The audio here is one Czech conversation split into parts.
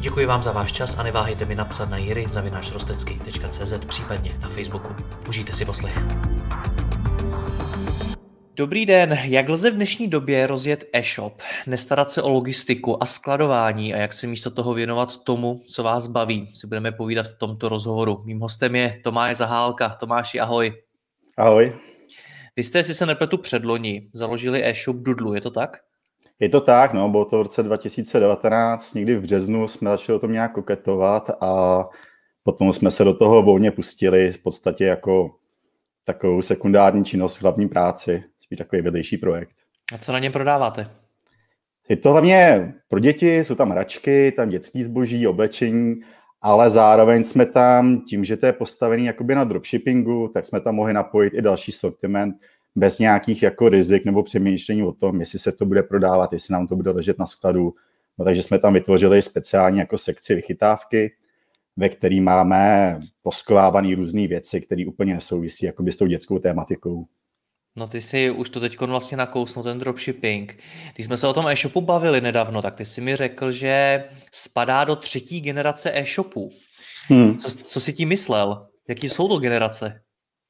Děkuji vám za váš čas a neváhejte mi napsat na jiry.rostecky.cz případně na Facebooku. Užijte si poslech. Dobrý den, jak lze v dnešní době rozjet e-shop, nestarat se o logistiku a skladování a jak se místo toho věnovat tomu, co vás baví, si budeme povídat v tomto rozhovoru. Mým hostem je Tomáš Zahálka. Tomáši, ahoj. Ahoj. Vy jste, si se nepletu předloni, založili e-shop Dudlu, je to tak? Je to tak, no, bylo to v roce 2019, někdy v březnu jsme začali o tom nějak koketovat a potom jsme se do toho volně pustili v podstatě jako takovou sekundární činnost, hlavní práci, spíš takový vedlejší projekt. A co na něm prodáváte? Je to hlavně pro děti, jsou tam hračky, tam dětský zboží, oblečení, ale zároveň jsme tam, tím, že to je postavený jakoby na dropshippingu, tak jsme tam mohli napojit i další sortiment, bez nějakých jako rizik nebo přemýšlení o tom, jestli se to bude prodávat, jestli nám to bude ležet na skladu. No, takže jsme tam vytvořili speciální jako sekci vychytávky, ve který máme poskovávané různé věci, které úplně nesouvisí jakoby s tou dětskou tématikou. No ty si už to teď vlastně nakousnul, ten dropshipping. Když jsme se o tom e-shopu bavili nedávno, tak ty si mi řekl, že spadá do třetí generace e-shopů. Hmm. Co, co jsi tím myslel? Jaký jsou to generace?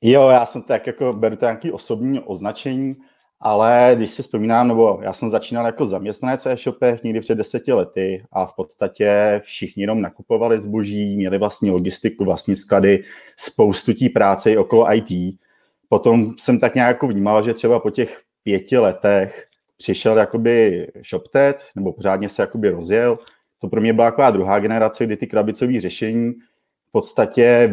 Jo, já jsem tak jako, beru to nějaký osobní označení, ale když si vzpomínám, nebo já jsem začínal jako zaměstnanec e-shopech někdy před deseti lety a v podstatě všichni jenom nakupovali zboží, měli vlastní logistiku, vlastní sklady, spoustu tí práce i okolo IT. Potom jsem tak nějak jako vnímal, že třeba po těch pěti letech přišel jakoby ShopTet, nebo pořádně se jakoby rozjel. To pro mě byla taková druhá generace, kdy ty krabicové řešení v podstatě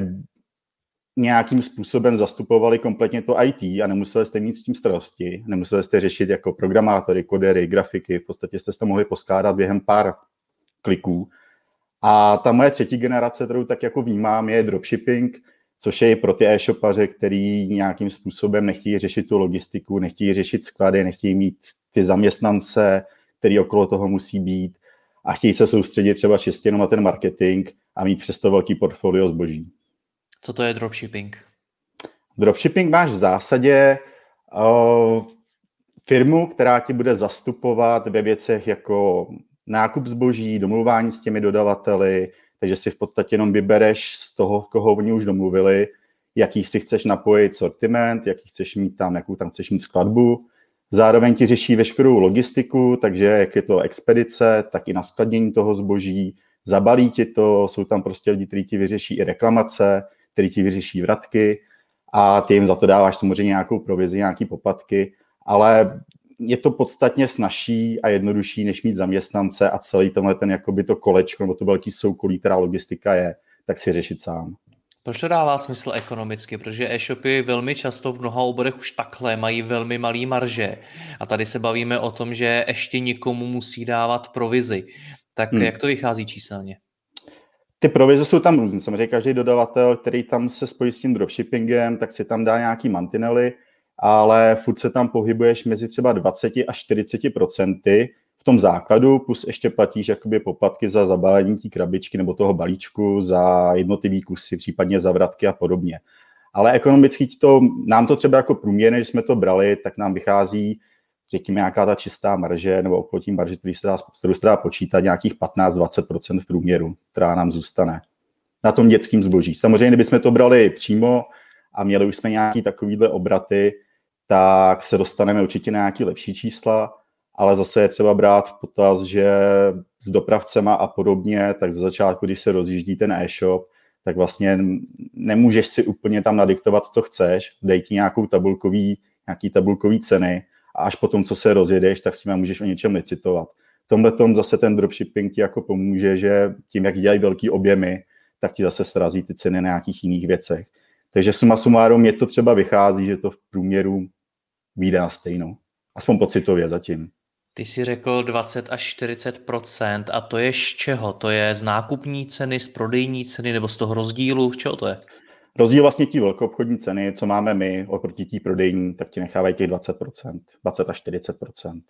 nějakým způsobem zastupovali kompletně to IT a nemuseli jste mít s tím starosti, nemuseli jste řešit jako programátory, kodery, grafiky, v podstatě jste to mohli poskládat během pár kliků. A ta moje třetí generace, kterou tak jako vnímám, je dropshipping, což je i pro ty e-shopaře, který nějakým způsobem nechtějí řešit tu logistiku, nechtějí řešit sklady, nechtějí mít ty zaměstnance, který okolo toho musí být a chtějí se soustředit třeba čistě jenom na ten marketing a mít přesto velký portfolio zboží. Co to je dropshipping? Dropshipping máš v zásadě uh, firmu, která ti bude zastupovat ve věcech jako nákup zboží, domluvání s těmi dodavateli, takže si v podstatě jenom vybereš z toho, koho oni už domluvili, jaký si chceš napojit sortiment, jaký chceš mít tam, jakou tam chceš mít skladbu. Zároveň ti řeší veškerou logistiku, takže jak je to expedice, tak i naskladnění toho zboží, zabalí ti to, jsou tam prostě lidi, kteří ti vyřeší i reklamace, který ti vyřeší vratky a ty jim za to dáváš samozřejmě nějakou provizi, nějaký poplatky, ale je to podstatně snažší a jednodušší, než mít zaměstnance a celý tenhle ten jakoby to kolečko nebo to velký soukolí, která logistika je, tak si řešit sám. Proč to dává smysl ekonomicky? Protože e-shopy velmi často v mnoha oborech už takhle mají velmi malý marže. A tady se bavíme o tom, že ještě někomu musí dávat provizi. Tak hmm. jak to vychází číselně? Ty provize jsou tam různé. Samozřejmě každý dodavatel, který tam se spojí s tím dropshippingem, tak si tam dá nějaký mantinely, ale furt se tam pohybuješ mezi třeba 20 až 40 procenty v tom základu, plus ještě platíš jakoby poplatky za zabalení té krabičky nebo toho balíčku, za jednotlivý kusy, případně za vratky a podobně. Ale ekonomicky to, nám to třeba jako průměr, když jsme to brali, tak nám vychází řekněme, nějaká ta čistá marže nebo oproti marže, který se dá, kterou se dá počítat nějakých 15-20% v průměru, která nám zůstane na tom dětském zboží. Samozřejmě, kdybychom to brali přímo a měli už jsme nějaký takovýhle obraty, tak se dostaneme určitě na nějaký lepší čísla, ale zase je třeba brát v potaz, že s dopravcema a podobně, tak ze začátku, když se rozjíždí ten e-shop, tak vlastně nemůžeš si úplně tam nadiktovat, co chceš, dej ti nějakou tabulkový, nějaký tabulkový ceny a až potom, co se rozjedeš, tak s tím můžeš o něčem licitovat. V tomhle tom zase ten dropshipping ti jako pomůže, že tím, jak dělají velký objemy, tak ti zase srazí ty ceny na nějakých jiných věcech. Takže suma sumárum je to třeba vychází, že to v průměru vyjde na stejnou. Aspoň pocitově zatím. Ty jsi řekl 20 až 40% a to je z čeho? To je z nákupní ceny, z prodejní ceny nebo z toho rozdílu? Z čeho to je? Rozdíl vlastně tí velkoobchodní ceny, co máme my oproti tí prodejní, tak ti nechávají těch 20% 20 až 40%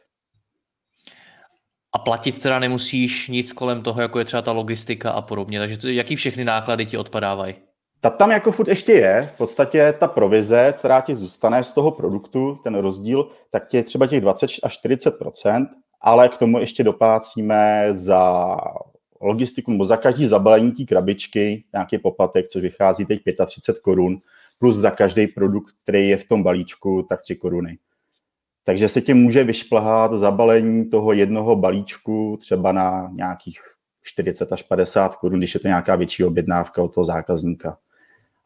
a platit teda nemusíš nic kolem toho, jako je třeba ta logistika a podobně. Takže jaký všechny náklady ti odpadávají? Ta tam jako furt ještě je. V podstatě ta provize, která ti zůstane z toho produktu, ten rozdíl, tak je třeba těch 20 až 40% ale k tomu ještě doplácíme za logistiku nebo za každý zabalení té krabičky nějaký poplatek, což vychází teď 35 korun, plus za každý produkt, který je v tom balíčku, tak 3 koruny. Takže se tě může vyšplhat zabalení toho jednoho balíčku třeba na nějakých 40 až 50 korun, když je to nějaká větší objednávka od toho zákazníka.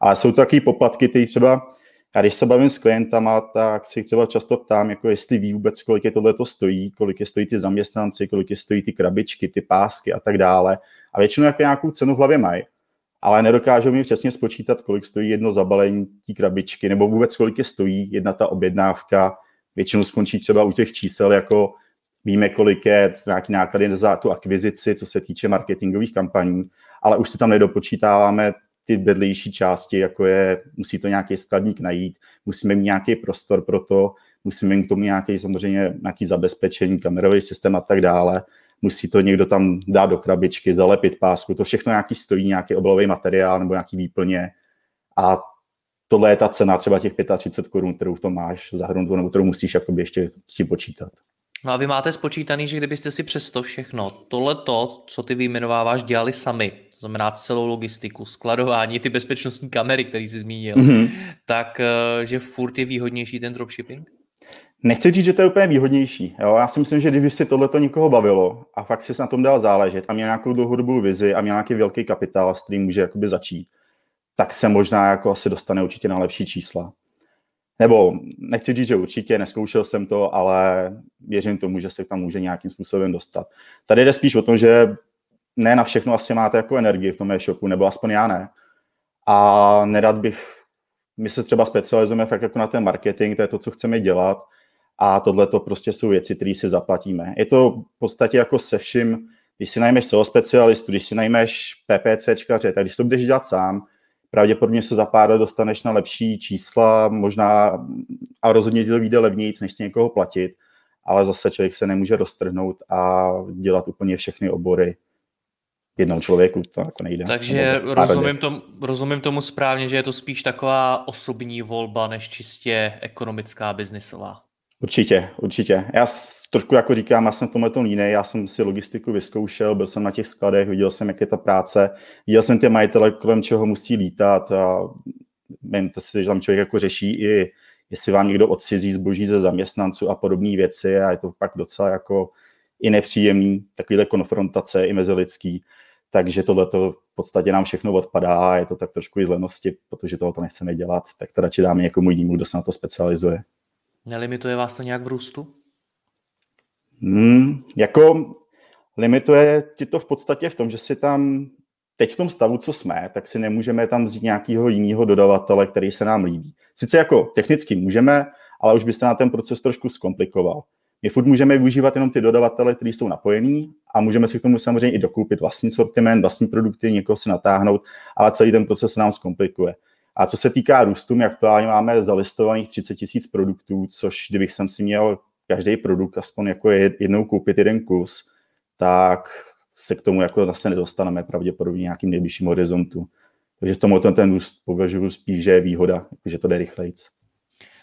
Ale jsou to takové poplatky, které třeba, já když se bavím s klientama, tak si třeba často ptám, jako jestli ví vůbec, kolik je tohle to stojí, kolik je stojí ty zaměstnanci, kolik je stojí ty krabičky, ty pásky a tak dále. A většinou jako nějakou cenu v hlavě mají, ale nedokážou mi přesně spočítat, kolik stojí jedno zabalení té krabičky, nebo vůbec kolik je stojí jedna ta objednávka, většinou skončí třeba u těch čísel, jako víme, kolik je nějaký náklady za tu akvizici, co se týče marketingových kampaní, ale už si tam nedopočítáváme ty vedlejší části, jako je, musí to nějaký skladník najít, musíme mít nějaký prostor pro to, musíme mít k tomu nějaký samozřejmě nějaký zabezpečení, kamerový systém a tak dále. Musí to někdo tam dát do krabičky, zalepit pásku, to všechno nějaký stojí, nějaký obalový materiál nebo nějaký výplně. A tohle je ta cena třeba těch 35 korun, kterou v tom máš zahrnutou, nebo kterou musíš ještě s tím počítat. No a vy máte spočítaný, že kdybyste si přes to všechno, tohle to, co ty vyjmenováváš, dělali sami, to znamená celou logistiku, skladování, ty bezpečnostní kamery, které jsi zmínil, mm-hmm. tak eh, že furt je výhodnější ten dropshipping? Nechci říct, že to je úplně výhodnější. Jo? Já si myslím, že kdyby si tohleto někoho bavilo a fakt si na tom dal záležet a měl nějakou dlouhodobou vizi a měl nějaký velký kapitál, s kterým může jakoby začít, tak se možná jako asi dostane určitě na lepší čísla. Nebo nechci říct, že určitě, neskoušel jsem to, ale věřím tomu, že se tam může nějakým způsobem dostat. Tady jde spíš o tom, že ne na všechno asi máte jako energii v tom e-shopu, nebo aspoň já ne. A nerad bych, my se třeba specializujeme fakt jako na ten marketing, to je to, co chceme dělat a tohle to prostě jsou věci, které si zaplatíme. Je to v podstatě jako se vším, když si najmeš SEO specialistu, když si najmeš PPCčkaře, tak když to budeš dělat sám, pravděpodobně se za pár let dostaneš na lepší čísla, možná a rozhodně to vyjde levnějíc, než si někoho platit, ale zase člověk se nemůže roztrhnout a dělat úplně všechny obory jednou člověku, to jako nejde. Takže rozumím, tom, rozumím tomu správně, že je to spíš taková osobní volba, než čistě ekonomická, biznisová. Určitě, určitě. Já trošku jako říkám, já jsem v tomhle jiný, já jsem si logistiku vyzkoušel, byl jsem na těch skladech, viděl jsem, jak je ta práce, viděl jsem ty majitele, kolem čeho musí lítat a to si, že tam člověk jako řeší i, jestli vám někdo odcizí zboží ze zaměstnanců a podobné věci a je to pak docela jako i nepříjemný, takovýhle konfrontace i mezilidský. Takže tohle to v podstatě nám všechno odpadá a je to tak trošku i zlenosti, protože toho to nechceme dělat, tak to radši dáme někomu jinému, kdo se na to specializuje. Nelimituje vás to nějak v růstu? Hmm, jako limituje ti to v podstatě v tom, že si tam teď v tom stavu, co jsme, tak si nemůžeme tam vzít nějakého jiného dodavatele, který se nám líbí. Sice jako technicky můžeme, ale už byste na ten proces trošku zkomplikoval. My furt můžeme využívat jenom ty dodavatele, kteří jsou napojení a můžeme si k tomu samozřejmě i dokoupit vlastní sortiment, vlastní produkty, někoho si natáhnout, ale celý ten proces se nám zkomplikuje. A co se týká růstu, my aktuálně máme zalistovaných 30 tisíc produktů, což kdybych jsem si měl každý produkt aspoň jako jednou koupit jeden kus, tak se k tomu jako zase nedostaneme pravděpodobně nějakým nejbližším horizontu. Takže tomu ten, ten růst považuji spíš, že je výhoda, že to jde rychlejc.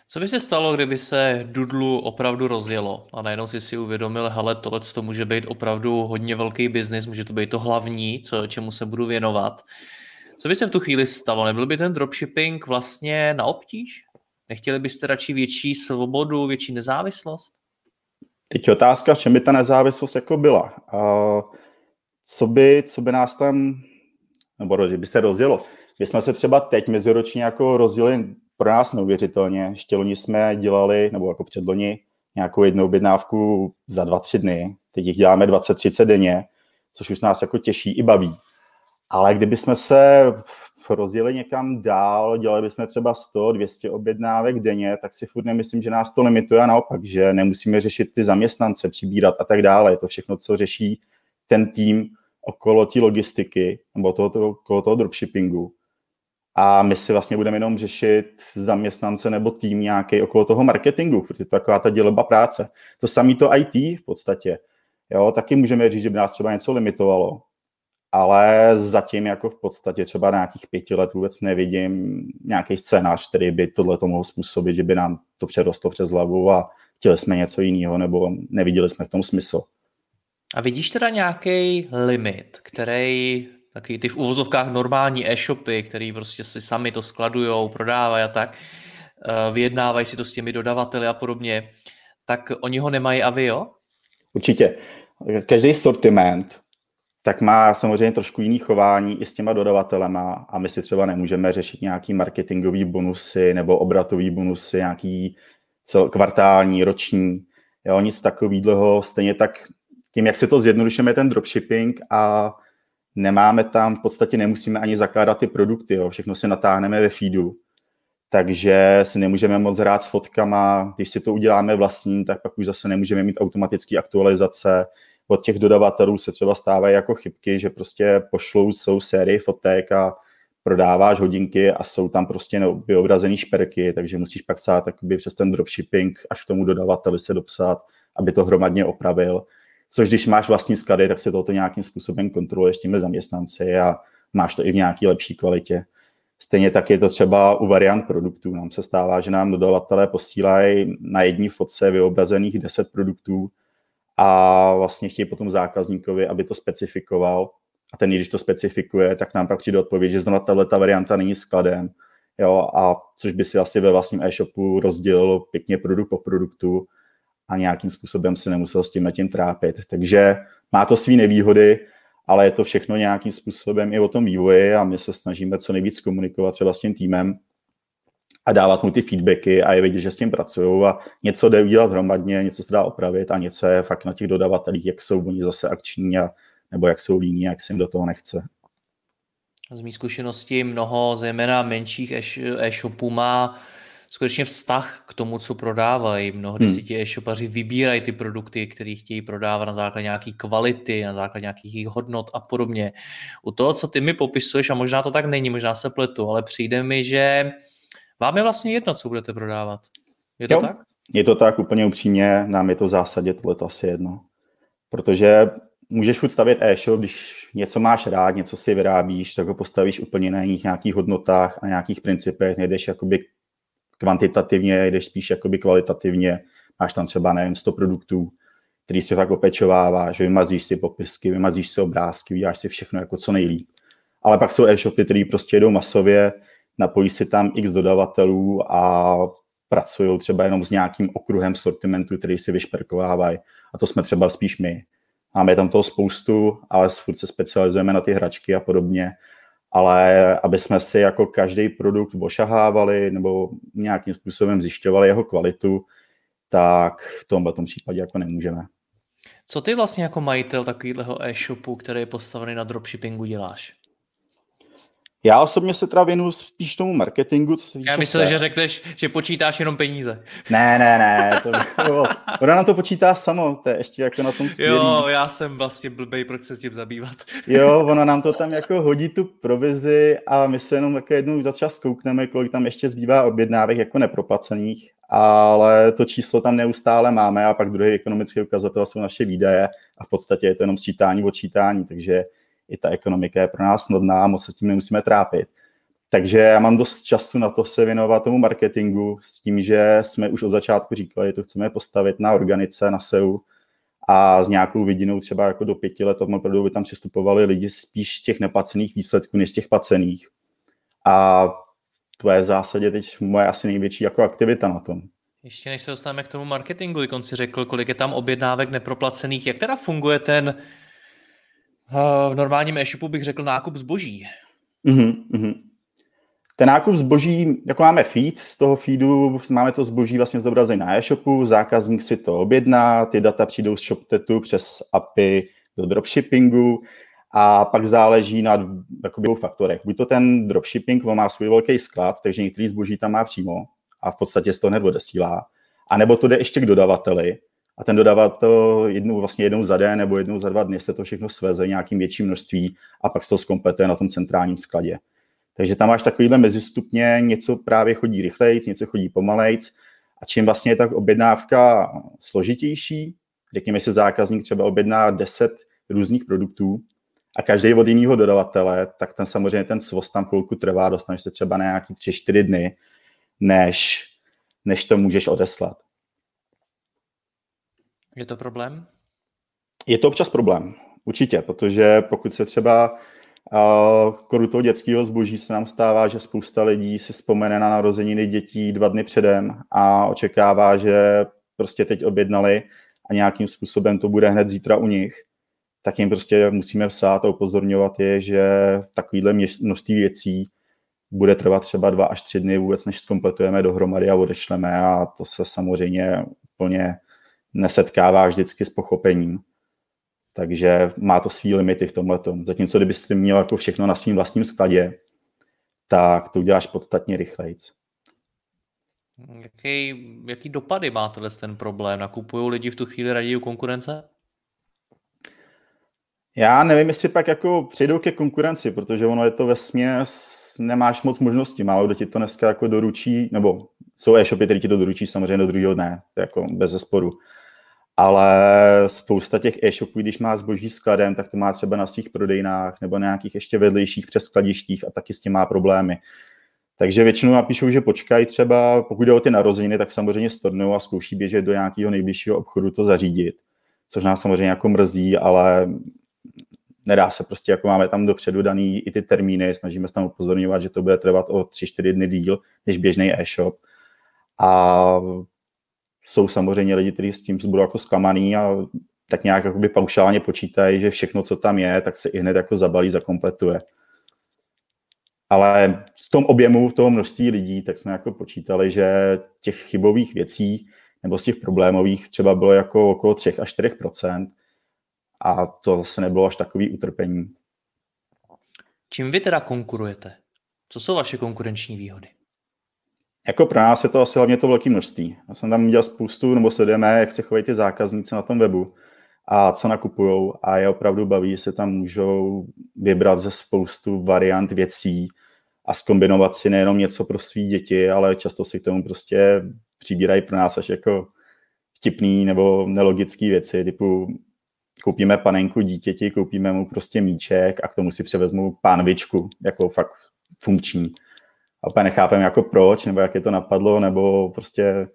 Co by se stalo, kdyby se Dudlu opravdu rozjelo a najednou si si uvědomil, hele, tohle to může být opravdu hodně velký biznis, může to být to hlavní, co, čemu se budu věnovat. Co by se v tu chvíli stalo? Nebyl by ten dropshipping vlastně na obtíž? Nechtěli byste radši větší svobodu, větší nezávislost? Teď je otázka, v čem by ta nezávislost jako byla. A co by, co by nás tam, nebo že by se rozjelo. My jsme se třeba teď meziročně jako rozdělili pro nás neuvěřitelně. Ještě loni jsme dělali, nebo jako předloni, nějakou jednu objednávku za dva, tři dny. Teď jich děláme 20-30 denně, což už nás jako těší i baví. Ale kdyby jsme se rozjeli někam dál, dělali bychom třeba 100, 200 objednávek denně, tak si furt nemyslím, že nás to limituje a naopak, že nemusíme řešit ty zaměstnance, přibírat a tak dále. Je to všechno, co řeší ten tým okolo té logistiky nebo toho, toho, okolo toho dropshippingu. A my si vlastně budeme jenom řešit zaměstnance nebo tým nějaký okolo toho marketingu, protože to je taková ta děloba práce. To samé to IT v podstatě. Jo, taky můžeme říct, že by nás třeba něco limitovalo, ale zatím jako v podstatě třeba na nějakých pěti let vůbec nevidím nějaký scénář, který by tohle to mohl způsobit, že by nám to přerostlo přes hlavu a chtěli jsme něco jiného nebo neviděli jsme v tom smysl. A vidíš teda nějaký limit, který taky ty v uvozovkách normální e-shopy, který prostě si sami to skladujou, prodávají a tak, eh, vyjednávají si to s těmi dodavateli a podobně, tak oni ho nemají a vy jo? Určitě. Každý sortiment tak má samozřejmě trošku jiný chování i s těma dodavatelema a my si třeba nemůžeme řešit nějaký marketingový bonusy nebo obratový bonusy, nějaký cel, kvartální, roční, jo, nic takového. Stejně tak tím, jak si to zjednodušíme ten dropshipping a nemáme tam, v podstatě nemusíme ani zakládat ty produkty, jo, všechno si natáhneme ve feedu, takže si nemůžeme moc hrát s fotkama, když si to uděláme vlastní, tak pak už zase nemůžeme mít automatické aktualizace, od těch dodavatelů se třeba stávají jako chybky, že prostě pošlou celou sérii fotek a prodáváš hodinky a jsou tam prostě vyobrazený šperky, takže musíš pak sát přes ten dropshipping až k tomu dodavateli se dopsat, aby to hromadně opravil. Což když máš vlastní sklady, tak se toto nějakým způsobem kontroluješ s těmi zaměstnanci a máš to i v nějaké lepší kvalitě. Stejně tak je to třeba u variant produktů. Nám se stává, že nám dodavatelé posílají na jední fotce vyobrazených 10 produktů, a vlastně chtějí potom zákazníkovi, aby to specifikoval a ten, když to specifikuje, tak nám pak přijde odpověď, že zrovna tato varianta není skladem, jo, a což by si asi ve vlastním e-shopu rozdělilo pěkně produkt po produktu a nějakým způsobem se nemusel s tím tím trápit. Takže má to své nevýhody, ale je to všechno nějakým způsobem i o tom vývoji a my se snažíme co nejvíc komunikovat třeba s tím týmem, a dávat mu ty feedbacky a je vidět, že s tím pracují a něco jde udělat hromadně, něco se dá opravit a něco je fakt na těch dodavatelích, jak jsou oni zase akční a, nebo jak jsou líní, jak se jim do toho nechce. Z mých zkušeností mnoho, zejména menších e-shopů má skutečně vztah k tomu, co prodávají. Mnohdy hmm. si ti e-shopaři vybírají ty produkty, které chtějí prodávat na základě nějaké kvality, na základě nějakých hodnot a podobně. U toho, co ty mi popisuješ, a možná to tak není, možná se pletu, ale přijde mi, že vám je vlastně jedno, co budete prodávat. Je to jo, tak? Je to tak úplně upřímně, nám je to v zásadě tohle asi jedno. Protože můžeš furt stavět e-shop, když něco máš rád, něco si vyrábíš, tak ho postavíš úplně na jiných nějakých hodnotách a nějakých principech, nejdeš jakoby kvantitativně, jdeš spíš jakoby kvalitativně, máš tam třeba, nevím, 100 produktů, který si tak opečováváš, vymazíš si popisky, vymazíš si obrázky, uděláš si všechno jako co nejlíp. Ale pak jsou e-shopy, které prostě jedou masově, napojí si tam x dodavatelů a pracují třeba jenom s nějakým okruhem sortimentu, který si vyšperkovávají. A to jsme třeba spíš my. Máme tam toho spoustu, ale furt se specializujeme na ty hračky a podobně. Ale aby jsme si jako každý produkt ošahávali nebo nějakým způsobem zjišťovali jeho kvalitu, tak v tomhle případě jako nemůžeme. Co ty vlastně jako majitel takového e-shopu, který je postavený na dropshippingu, děláš? Já osobně se teda věnuju spíš tomu marketingu, co se týče Já myslel, se. že řekneš, že počítáš jenom peníze. Ne, ne, ne, to bylo, ona na to počítá samo, to je ještě jako na tom skvělý. Jo, já jsem vlastně blbej, proč se s tím zabývat. jo, ona nám to tam jako hodí tu provizi a my se jenom jako jednou za čas koukneme, kolik tam ještě zbývá objednávek jako neproplacených, ale to číslo tam neustále máme a pak druhý ekonomický ukazatel jsou naše výdaje a v podstatě je to jenom sčítání, odčítání, takže i ta ekonomika je pro nás snadná moc se tím nemusíme trápit. Takže já mám dost času na to se věnovat tomu marketingu s tím, že jsme už od začátku říkali, že to chceme postavit na organice, na SEU a s nějakou vidinou třeba jako do pěti let opravdu by tam přistupovali lidi spíš těch neplacených výsledků než těch placených. A to je v zásadě teď moje asi největší jako aktivita na tom. Ještě než se dostaneme k tomu marketingu, když si řekl, kolik je tam objednávek neproplacených, jak teda funguje ten v normálním e-shopu bych řekl nákup zboží. Mm-hmm. Ten nákup zboží, jako máme feed, z toho feedu máme to zboží vlastně zobrazené na e-shopu, zákazník si to objedná, ty data přijdou z ShopTetu přes API do dropshippingu A pak záleží na dvou faktorech. Buď to ten dropshipping má svůj velký sklad, takže některý zboží tam má přímo a v podstatě z toho hned odesílá. A nebo to jde ještě k dodavateli a ten dodavatel jednou, vlastně jednou za den nebo jednou za dva dny se to všechno sveze nějakým větším množství a pak se to zkompletuje na tom centrálním skladě. Takže tam máš takovýhle mezistupně, něco právě chodí rychlejc, něco chodí pomalejc a čím vlastně je tak objednávka složitější, řekněme si zákazník třeba objedná 10 různých produktů a každý od jiného dodavatele, tak ten samozřejmě ten svoz tam chvilku trvá, dostaneš se třeba na nějaký 3-4 dny, než, než to můžeš odeslat. Je to problém? Je to občas problém, určitě, protože pokud se třeba koru toho dětského zboží se nám stává, že spousta lidí si vzpomene na narozeniny dětí dva dny předem a očekává, že prostě teď objednali a nějakým způsobem to bude hned zítra u nich, tak jim prostě musíme psát a upozorňovat je, že takovýhle množství věcí bude trvat třeba dva až tři dny vůbec, než zkompletujeme dohromady a odešleme a to se samozřejmě úplně nesetkává vždycky s pochopením. Takže má to svý limity v tomhle. Zatímco kdybyste měl jako všechno na svém vlastním skladě, tak to uděláš podstatně rychleji. Jaký, jaký dopady má tohle ten problém? Nakupují lidi v tu chvíli raději u konkurence? Já nevím, jestli pak jako přijdou ke konkurenci, protože ono je to ve směs, nemáš moc možností, málo kdo ti to dneska jako doručí, nebo jsou e-shopy, které ti to doručí samozřejmě do druhého dne, jako bez zesporu ale spousta těch e-shopů, když má zboží skladem, tak to má třeba na svých prodejnách nebo na nějakých ještě vedlejších přeskladištích a taky s tím má problémy. Takže většinou napíšou, že počkají třeba, pokud jde o ty narozeniny, tak samozřejmě stornou a zkouší běžet do nějakého nejbližšího obchodu to zařídit, což nás samozřejmě jako mrzí, ale nedá se prostě, jako máme tam dopředu daný i ty termíny, snažíme se tam upozorňovat, že to bude trvat o 3-4 dny díl než běžný e-shop. A jsou samozřejmě lidi, kteří s tím budou jako zklamaný a tak nějak jakoby paušálně počítají, že všechno, co tam je, tak se i hned jako zabalí, zakompletuje. Ale z tom objemu toho množství lidí, tak jsme jako počítali, že těch chybových věcí nebo z těch problémových třeba bylo jako okolo 3 až 4% a to zase nebylo až takový utrpení. Čím vy teda konkurujete? Co jsou vaše konkurenční výhody? Jako pro nás je to asi hlavně to velké množství. Já jsem tam udělal spoustu, nebo sledujeme, jak se chovají ty zákazníci na tom webu a co nakupují a je opravdu baví, že se tam můžou vybrat ze spoustu variant věcí a skombinovat si nejenom něco pro své děti, ale často si k tomu prostě přibírají pro nás až jako vtipný nebo nelogický věci, typu koupíme panenku dítěti, koupíme mu prostě míček a k tomu si převezmu pánvičku, jako fakt funkční a úplně nechápem jako proč, nebo jak je to napadlo, nebo prostě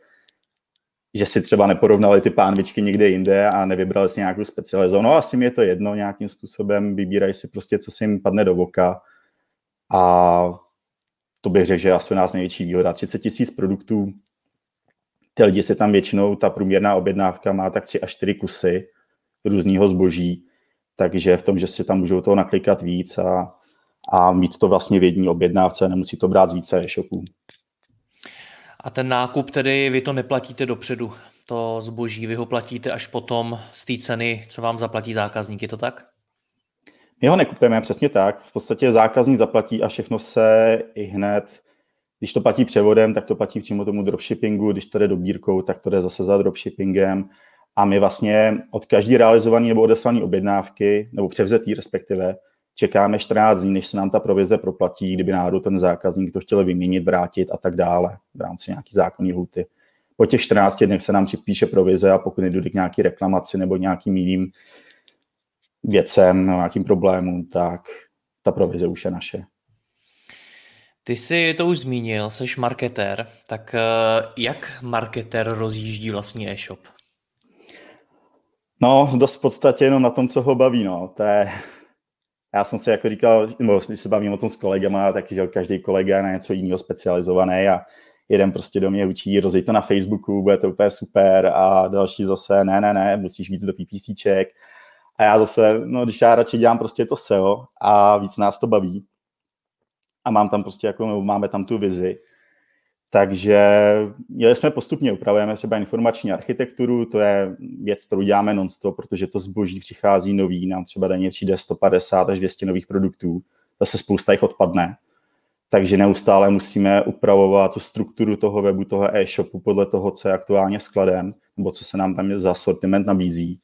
že si třeba neporovnali ty pánvičky někde jinde a nevybrali si nějakou specializovanou. No asi mi je to jedno nějakým způsobem, vybírají si prostě, co si jim padne do voka a to bych řekl, že asi u nás největší výhoda. 30 tisíc produktů, ty lidi si tam většinou, ta průměrná objednávka má tak 3 až 4 kusy různého zboží, takže v tom, že si tam můžou toho naklikat víc a a mít to vlastně v jedné objednávce, nemusí to brát z více e-shopů. A ten nákup tedy vy to neplatíte dopředu, to zboží, vy ho platíte až potom z té ceny, co vám zaplatí zákazník, je to tak? My ho nekupujeme přesně tak. V podstatě zákazník zaplatí a všechno se i hned, když to platí převodem, tak to platí přímo tomu dropshippingu, když to jde dobírkou, tak to jde zase za dropshippingem. A my vlastně od každé realizované nebo odeslané objednávky, nebo převzetý respektive, čekáme 14 dní, než se nám ta provize proplatí, kdyby náhodou ten zákazník to chtěl vyměnit, vrátit a tak dále v rámci nějaký zákonní lhuty. Po těch 14 dnech se nám připíše provize a pokud nedojde k nějaký reklamaci nebo nějakým jiným věcem, nějakým problémům, tak ta provize už je naše. Ty jsi to už zmínil, jsi marketér, tak eh, jak marketér rozjíždí vlastně e-shop? No, dost v podstatě jenom na tom, co ho baví, no. To je, já jsem si jako říkal, nebo když se bavím o tom s kolegama, tak že každý kolega je na něco jiného specializovaný a jeden prostě do mě učí, rozjít to na Facebooku, bude to úplně super a další zase ne, ne, ne, musíš víc do PPCček. A já zase, no když já radši dělám prostě to SEO a víc nás to baví a mám tam prostě jako, máme tam tu vizi, Takže měli jsme postupně, upravujeme třeba informační architekturu, to je věc, kterou děláme non protože to zboží přichází nový, nám třeba denně přijde 150 až 200 nových produktů, zase spousta jich odpadne. Takže neustále musíme upravovat tu strukturu toho webu, toho e-shopu podle toho, co je aktuálně skladem, nebo co se nám tam za sortiment nabízí.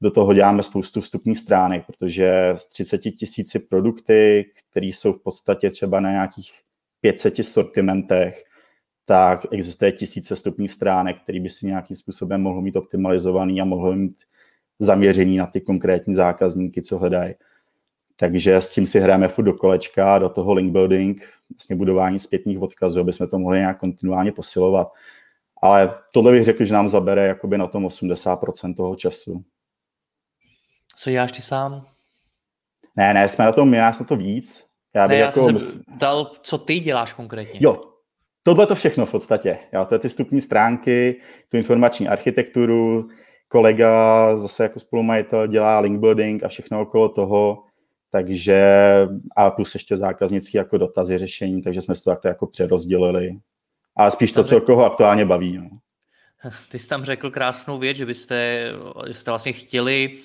Do toho děláme spoustu vstupních stránek, protože z 30 tisíci produkty, které jsou v podstatě třeba na nějakých 500 sortimentech, tak existuje tisíce vstupních stránek, který by si nějakým způsobem mohl mít optimalizovaný a mohl mít zaměřený na ty konkrétní zákazníky, co hledají. Takže s tím si hrajeme furt do kolečka, do toho link building, vlastně budování zpětných odkazů, aby jsme to mohli nějak kontinuálně posilovat. Ale tohle bych řekl, že nám zabere jakoby na tom 80% toho času. Co děláš ty sám? Ne, ne, jsme na tom, já jsem to víc. Já, bych ne, já jako... jsem dal, co ty děláš konkrétně. Jo, tohle to všechno v podstatě. Jo, to je ty vstupní stránky, tu informační architekturu, kolega zase jako spolumajitel dělá link building a všechno okolo toho, takže a plus ještě zákaznický jako dotazy řešení, takže jsme to takto jako přerozdělili. A spíš to, co koho aktuálně baví. No. Ty jsi tam řekl krásnou věc, že byste, že jste vlastně chtěli,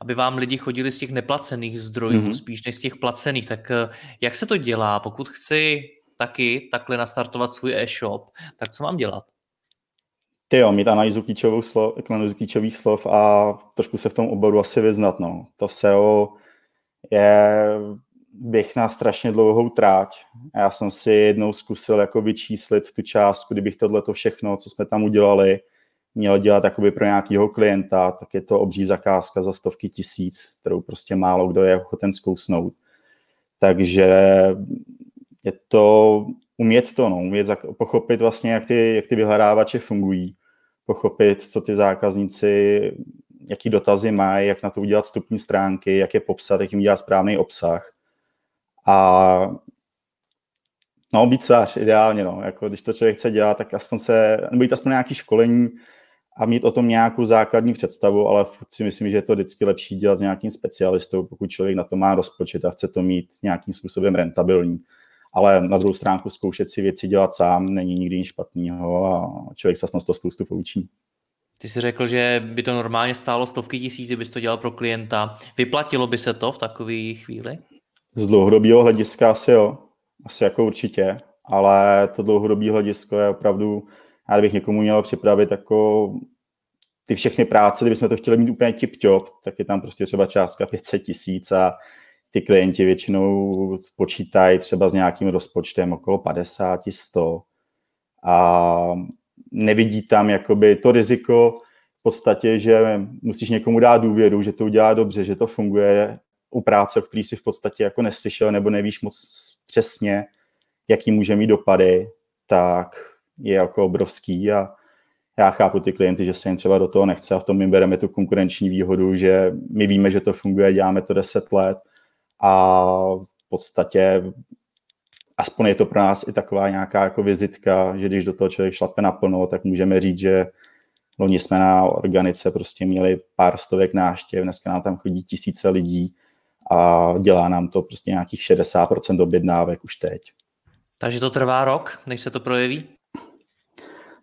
aby vám lidi chodili z těch neplacených zdrojů, mm-hmm. spíš než z těch placených. Tak eh, jak se to dělá? Pokud chci taky takhle nastartovat svůj e-shop, tak co mám dělat? Ty jo, mít analýzu klíčových slov, klíčových slov a trošku se v tom oboru asi vyznat. No. To SEO je běh na strašně dlouhou tráť. Já jsem si jednou zkusil jako vyčíslit tu částku, kdybych tohle všechno, co jsme tam udělali, měl dělat jakoby pro nějakého klienta, tak je to obří zakázka za stovky tisíc, kterou prostě málo kdo je ochoten zkousnout. Takže je to umět to, no, umět pochopit vlastně, jak ty, jak ty vyhledávače fungují, pochopit, co ty zákazníci, jaký dotazy mají, jak na to udělat stupní stránky, jak je popsat, jak jim dělat správný obsah. A no, být sář, ideálně, no. Jako, když to člověk chce dělat, tak aspoň se, nebo jít aspoň nějaký školení a mít o tom nějakou základní představu, ale si myslím, že je to vždycky lepší dělat s nějakým specialistou, pokud člověk na to má rozpočet a chce to mít nějakým způsobem rentabilní ale na druhou stránku zkoušet si věci dělat sám není nikdy nic špatného a člověk se z toho spoustu poučí. Ty jsi řekl, že by to normálně stálo stovky tisíc, kdybys to dělal pro klienta. Vyplatilo by se to v takové chvíli? Z dlouhodobého hlediska asi jo, asi jako určitě, ale to dlouhodobé hledisko je opravdu, já bych někomu měl připravit jako ty všechny práce, kdybychom to chtěli mít úplně tip-top, tak je tam prostě třeba částka 500 tisíc a ty klienti většinou počítají třeba s nějakým rozpočtem okolo 50, 100 a nevidí tam jakoby to riziko v podstatě, že musíš někomu dát důvěru, že to udělá dobře, že to funguje u práce, o který si v podstatě jako neslyšel nebo nevíš moc přesně, jaký může mít dopady, tak je jako obrovský. A já chápu ty klienty, že se jim třeba do toho nechce a v tom my bereme tu konkurenční výhodu, že my víme, že to funguje, děláme to 10 let a v podstatě aspoň je to pro nás i taková nějaká jako vizitka, že když do toho člověk šlape naplno, tak můžeme říct, že loni jsme na organice prostě měli pár stovek náštěv, dneska nám tam chodí tisíce lidí a dělá nám to prostě nějakých 60% objednávek už teď. Takže to trvá rok, než se to projeví?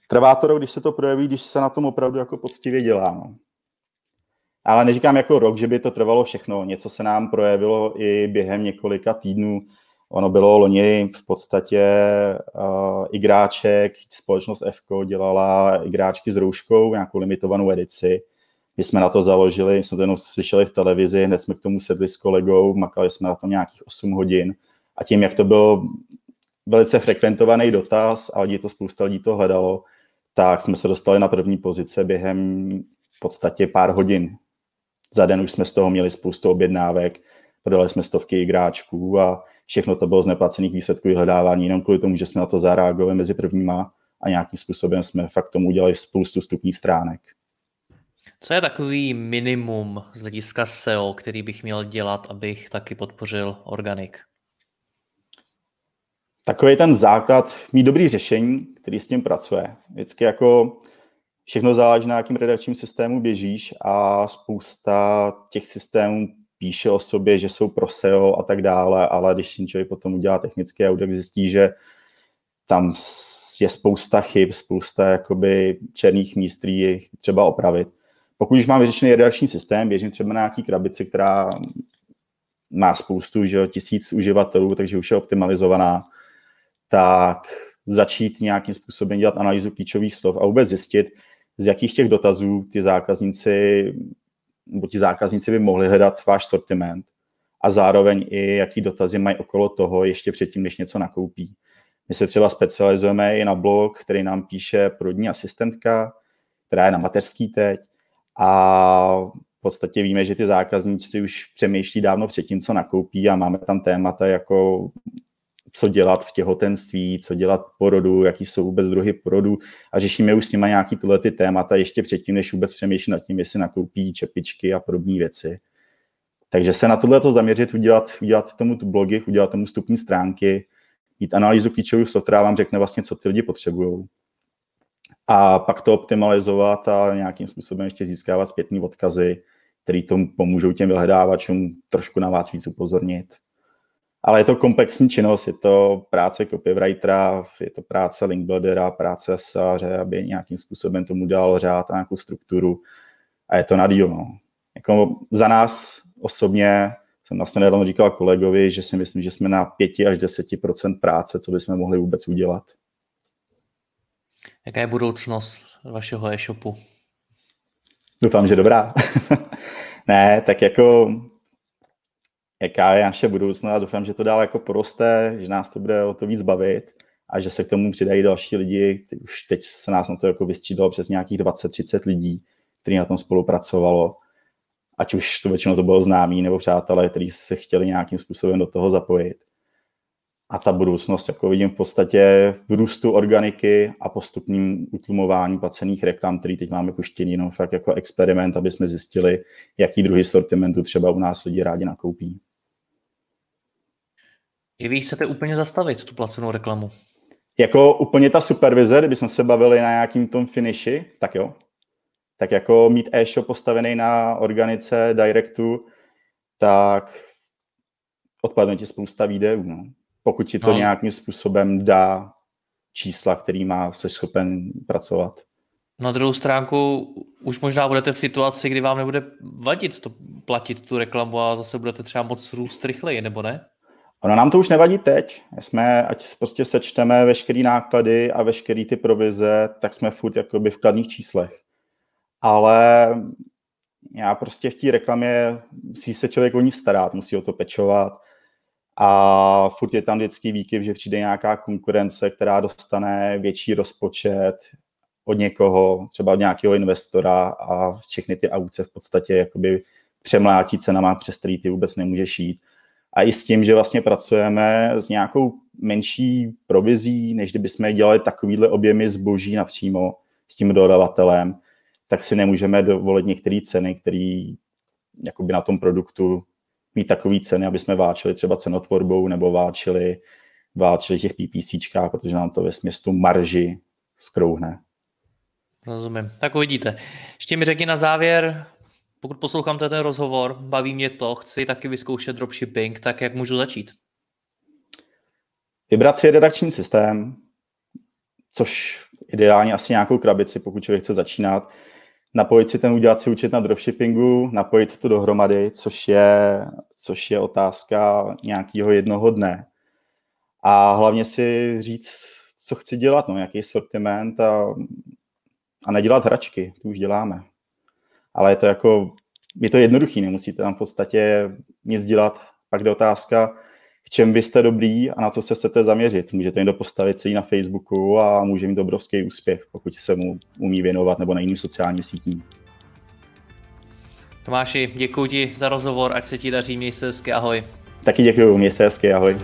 Trvá to rok, když se to projeví, když se na tom opravdu jako poctivě dělá. No. Ale neříkám jako rok, že by to trvalo všechno. Něco se nám projevilo i během několika týdnů. Ono bylo loni v podstatě uh, igráček, společnost F dělala igráčky s rouškou, nějakou limitovanou edici. My jsme na to založili, jsme to jenom slyšeli v televizi, hned jsme k tomu sedli s kolegou, makali jsme na to nějakých 8 hodin. A tím, jak to byl velice frekventovaný dotaz a lidi to spousta lidí to hledalo, tak jsme se dostali na první pozice během v podstatě pár hodin. Za den už jsme z toho měli spoustu objednávek, prodali jsme stovky igráčků a všechno to bylo z neplacených výsledků vyhledávání, jenom kvůli tomu, že jsme na to zareagovali mezi prvníma a nějakým způsobem jsme fakt tomu udělali spoustu vstupních stránek. Co je takový minimum z hlediska SEO, který bych měl dělat, abych taky podpořil organik? Takový ten základ, mít dobrý řešení, který s tím pracuje. Vždycky jako všechno záleží na jakým redakčním systému běžíš a spousta těch systémů píše o sobě, že jsou pro SEO a tak dále, ale když si člověk potom udělá technický audit, zjistí, že tam je spousta chyb, spousta jakoby černých míst, který je třeba opravit. Pokud už mám vyřešený redakční systém, běžím třeba na nějaký krabici, která má spoustu, že tisíc uživatelů, takže už je optimalizovaná, tak začít nějakým způsobem dělat analýzu klíčových slov a vůbec zjistit, z jakých těch dotazů ty zákazníci nebo ti zákazníci by mohli hledat váš sortiment a zároveň i jaký dotazy mají okolo toho ještě předtím, než něco nakoupí. My se třeba specializujeme i na blog, který nám píše prodní asistentka, která je na mateřský teď a v podstatě víme, že ty zákazníci už přemýšlí dávno předtím, co nakoupí a máme tam témata jako co dělat v těhotenství, co dělat porodu, jaký jsou vůbec druhy porodu a řešíme už s nimi nějaký tyhle ty témata ještě předtím, než vůbec přemýšlí nad tím, jestli nakoupí čepičky a podobné věci. Takže se na tohle to zaměřit, udělat, udělat tomu tu blogy, udělat tomu stupní stránky, mít analýzu klíčových slov, která vám řekne vlastně, co ty lidi potřebují. A pak to optimalizovat a nějakým způsobem ještě získávat zpětní odkazy, které tomu pomůžou těm vyhledávačům trošku na vás víc upozornit. Ale je to komplexní činnost, je to práce copywritera, je to práce linkbuildera, práce sáře, aby nějakým způsobem tomu dal řád a nějakou strukturu. A je to na díl. No. Jako za nás osobně jsem vlastně nedávno říkal kolegovi, že si myslím, že jsme na 5 až 10% práce, co bychom mohli vůbec udělat. Jaká je budoucnost vašeho e-shopu? Doufám, že dobrá. ne, tak jako jaká je naše budoucnost a doufám, že to dál jako poroste, že nás to bude o to víc bavit a že se k tomu přidají další lidi. Už teď se nás na to jako vystřídalo přes nějakých 20-30 lidí, kteří na tom spolupracovalo. Ať už to většinou to bylo známí nebo přátelé, kteří se chtěli nějakým způsobem do toho zapojit. A ta budoucnost jako vidím v podstatě v růstu organiky a postupným utlumování placených reklam, který teď máme puštěný, no fakt jako experiment, aby jsme zjistili, jaký druhý sortimentu třeba u nás lidi rádi nakoupí. I vy chcete úplně zastavit tu placenou reklamu? Jako úplně ta supervize, kdybychom se bavili na nějakým tom finishi, tak jo. Tak jako mít e-shop postavený na organice, directu, tak odpadne ti spousta videů, no. Pokud ti to no. nějakým způsobem dá čísla, který má se schopen pracovat. Na druhou stránku už možná budete v situaci, kdy vám nebude vadit to platit tu reklamu a zase budete třeba moc růst rychleji, nebo ne? Ono nám to už nevadí teď. Jsme, ať prostě sečteme veškerý náklady a veškerý ty provize, tak jsme furt jakoby v kladných číslech. Ale já prostě v té reklamě musí se člověk o ní starat, musí o to pečovat a furt je tam vždycky výkyv, že přijde nějaká konkurence, která dostane větší rozpočet od někoho, třeba od nějakého investora a všechny ty aukce v podstatě jakoby přemlátí cenama, přes který ty vůbec nemůžeš jít a i s tím, že vlastně pracujeme s nějakou menší provizí, než kdybychom dělali takovýhle objemy zboží napřímo s tím dodavatelem, tak si nemůžeme dovolit některé ceny, které jakoby na tom produktu mít takové ceny, aby jsme váčili třeba cenotvorbou nebo váčili, váčili těch PPCčkách, protože nám to ve směstu marži skrouhne. Rozumím. Tak uvidíte. Ještě mi řekni na závěr, pokud poslouchám ten rozhovor, baví mě to, chci taky vyzkoušet dropshipping, tak jak můžu začít? Vybrat si redakční systém, což ideálně asi nějakou krabici, pokud člověk chce začínat, napojit si ten, udělat si účet na dropshippingu, napojit to dohromady, což je, což je otázka nějakého jednoho dne. A hlavně si říct, co chci dělat, no, jaký sortiment a, a nedělat hračky, to už děláme ale je to jako, je to jednoduchý, nemusíte tam v podstatě nic dělat. Pak jde otázka, v čem byste dobrý a na co se chcete zaměřit. Můžete někdo postavit celý na Facebooku a může mít obrovský úspěch, pokud se mu umí věnovat nebo na jiným sociálním sítím. Tomáši, děkuji ti za rozhovor, ať se ti daří, měj se hezky, ahoj. Taky děkuji, měj se hezky, ahoj.